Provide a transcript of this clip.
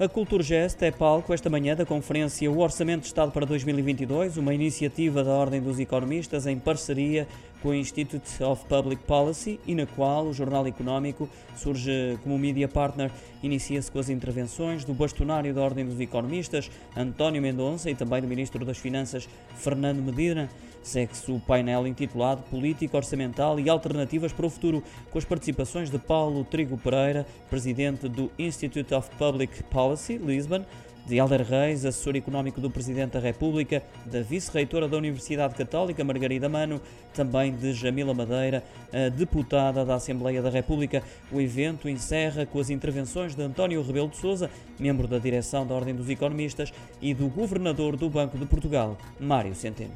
A Culturgest é palco esta manhã da conferência O Orçamento de Estado para 2022, uma iniciativa da Ordem dos Economistas em parceria com o Institute of Public Policy e na qual o Jornal Económico surge como media partner. Inicia-se com as intervenções do bastonário da Ordem dos Economistas, António Mendonça, e também do Ministro das Finanças, Fernando Medina. Segue-se o painel intitulado Política Orçamental e Alternativas para o Futuro, com as participações de Paulo Trigo Pereira, presidente do Institute of Public Policy, Lisbon, de Alder Reis, assessor económico do Presidente da República, da Vice-Reitora da Universidade Católica, Margarida Mano, também de Jamila Madeira, deputada da Assembleia da República. O evento encerra com as intervenções de António Rebelo de Sousa, membro da direção da Ordem dos Economistas, e do Governador do Banco de Portugal, Mário Centeno.